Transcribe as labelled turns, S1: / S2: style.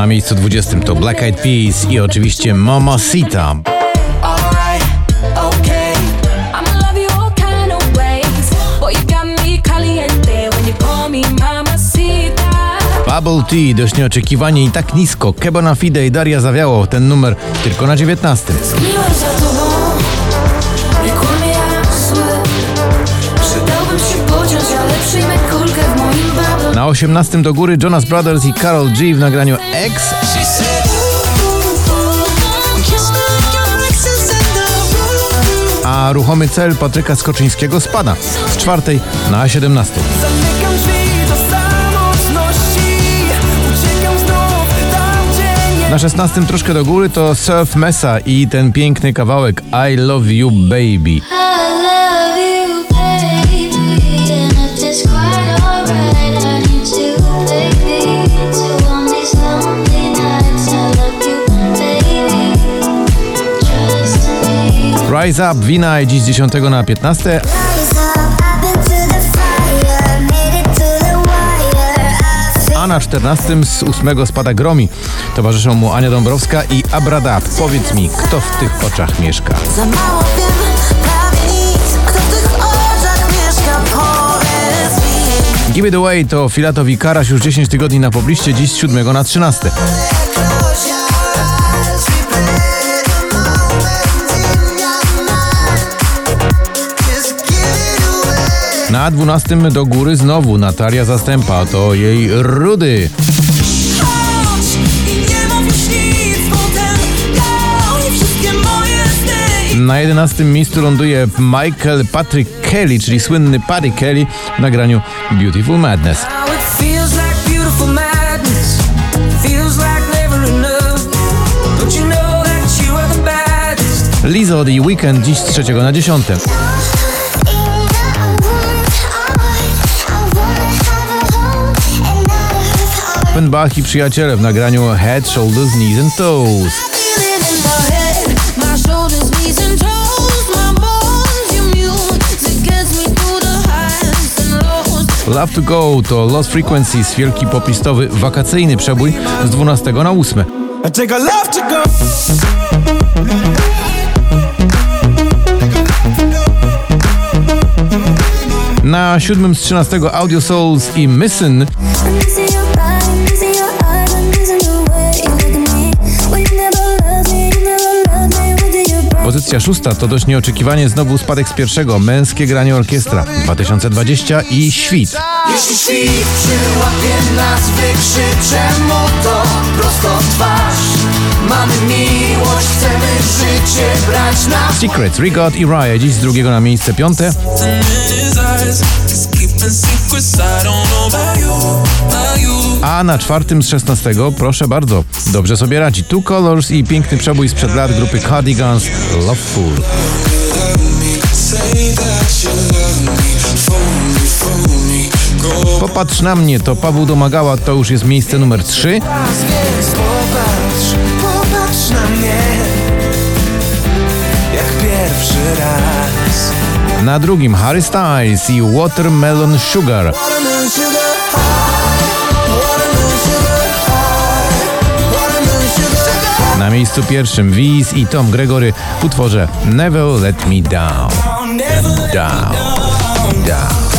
S1: na miejscu 20 to Black Eyed Peas i oczywiście Mamacita. Bubble Tea, dość nieoczekiwanie i tak nisko. Kebona Fide i Daria Zawiało, ten numer tylko na 19.
S2: Miłość za tobą, jak zły. Przydałbym się pociąć, ale przyjmę
S1: Na 18 do góry Jonas Brothers i Carol G w nagraniu X, a ruchomy cel Patryka Skoczyńskiego spada z czwartej na 17.
S3: Zamykam drzwi do samotności Uciekam znów tam, gdzie nie
S1: Na 16 troszkę do góry to Surf Mesa i ten piękny kawałek I Love You Baby. Rise Up, Wina i dziś z 10 na 15,
S4: Rise up, I've been to the fire, made it to the wire. I feel
S1: a na 14 z 8 spada Gromi. Towarzyszą mu Ania Dąbrowska i Abradab. Powiedz mi, kto w tych oczach mieszka?
S2: za mało wiem, prawie nic. Kto w tych oczach mieszka, powiedz mi.
S1: Give It Away to Filatow i Karaś już 10 tygodni na pobliście, dziś z 7 na 13. Na 12 do góry znowu Natalia Zastępa, to jej Rudy. Na 11 miejscu ląduje Michael Patrick Kelly, czyli słynny Paddy Kelly w nagraniu Beautiful Madness.
S3: Now it feels like beautiful madness Feels like
S1: Offenbach i przyjaciele w nagraniu Head, Shoulders, Knees and Toes. Love to Go to Lost Frequencies, wielki poplistowy wakacyjny przebój z 12 na 8.
S3: I take a love to go
S1: Na 7 z 13 Audio Souls i
S4: missing
S1: 26 to dość nieoczekiwanie znowu spadek z pierwszego. Męskie granie orkiestra 2020 i Świt.
S5: Jeśli świt przyłapie nas, wykrzyczę mu to prosto twarz. Mamy miłość, chcemy życie brać na...
S1: Secret, Rigot i Raya dziś z drugiego na miejsce piąte a na czwartym z 16 proszę bardzo, dobrze sobie radzi. Two Colors i piękny przebój sprzed lat grupy Cardigans
S6: love. Go
S1: Popatrz na mnie, to Paweł Domagała, to już jest miejsce numer 3,
S3: na
S1: drugim Harry Styles i Watermelon Sugar. Na miejscu pierwszym Wiz i Tom Gregory w utworze Never Let Me Down. Down. Down.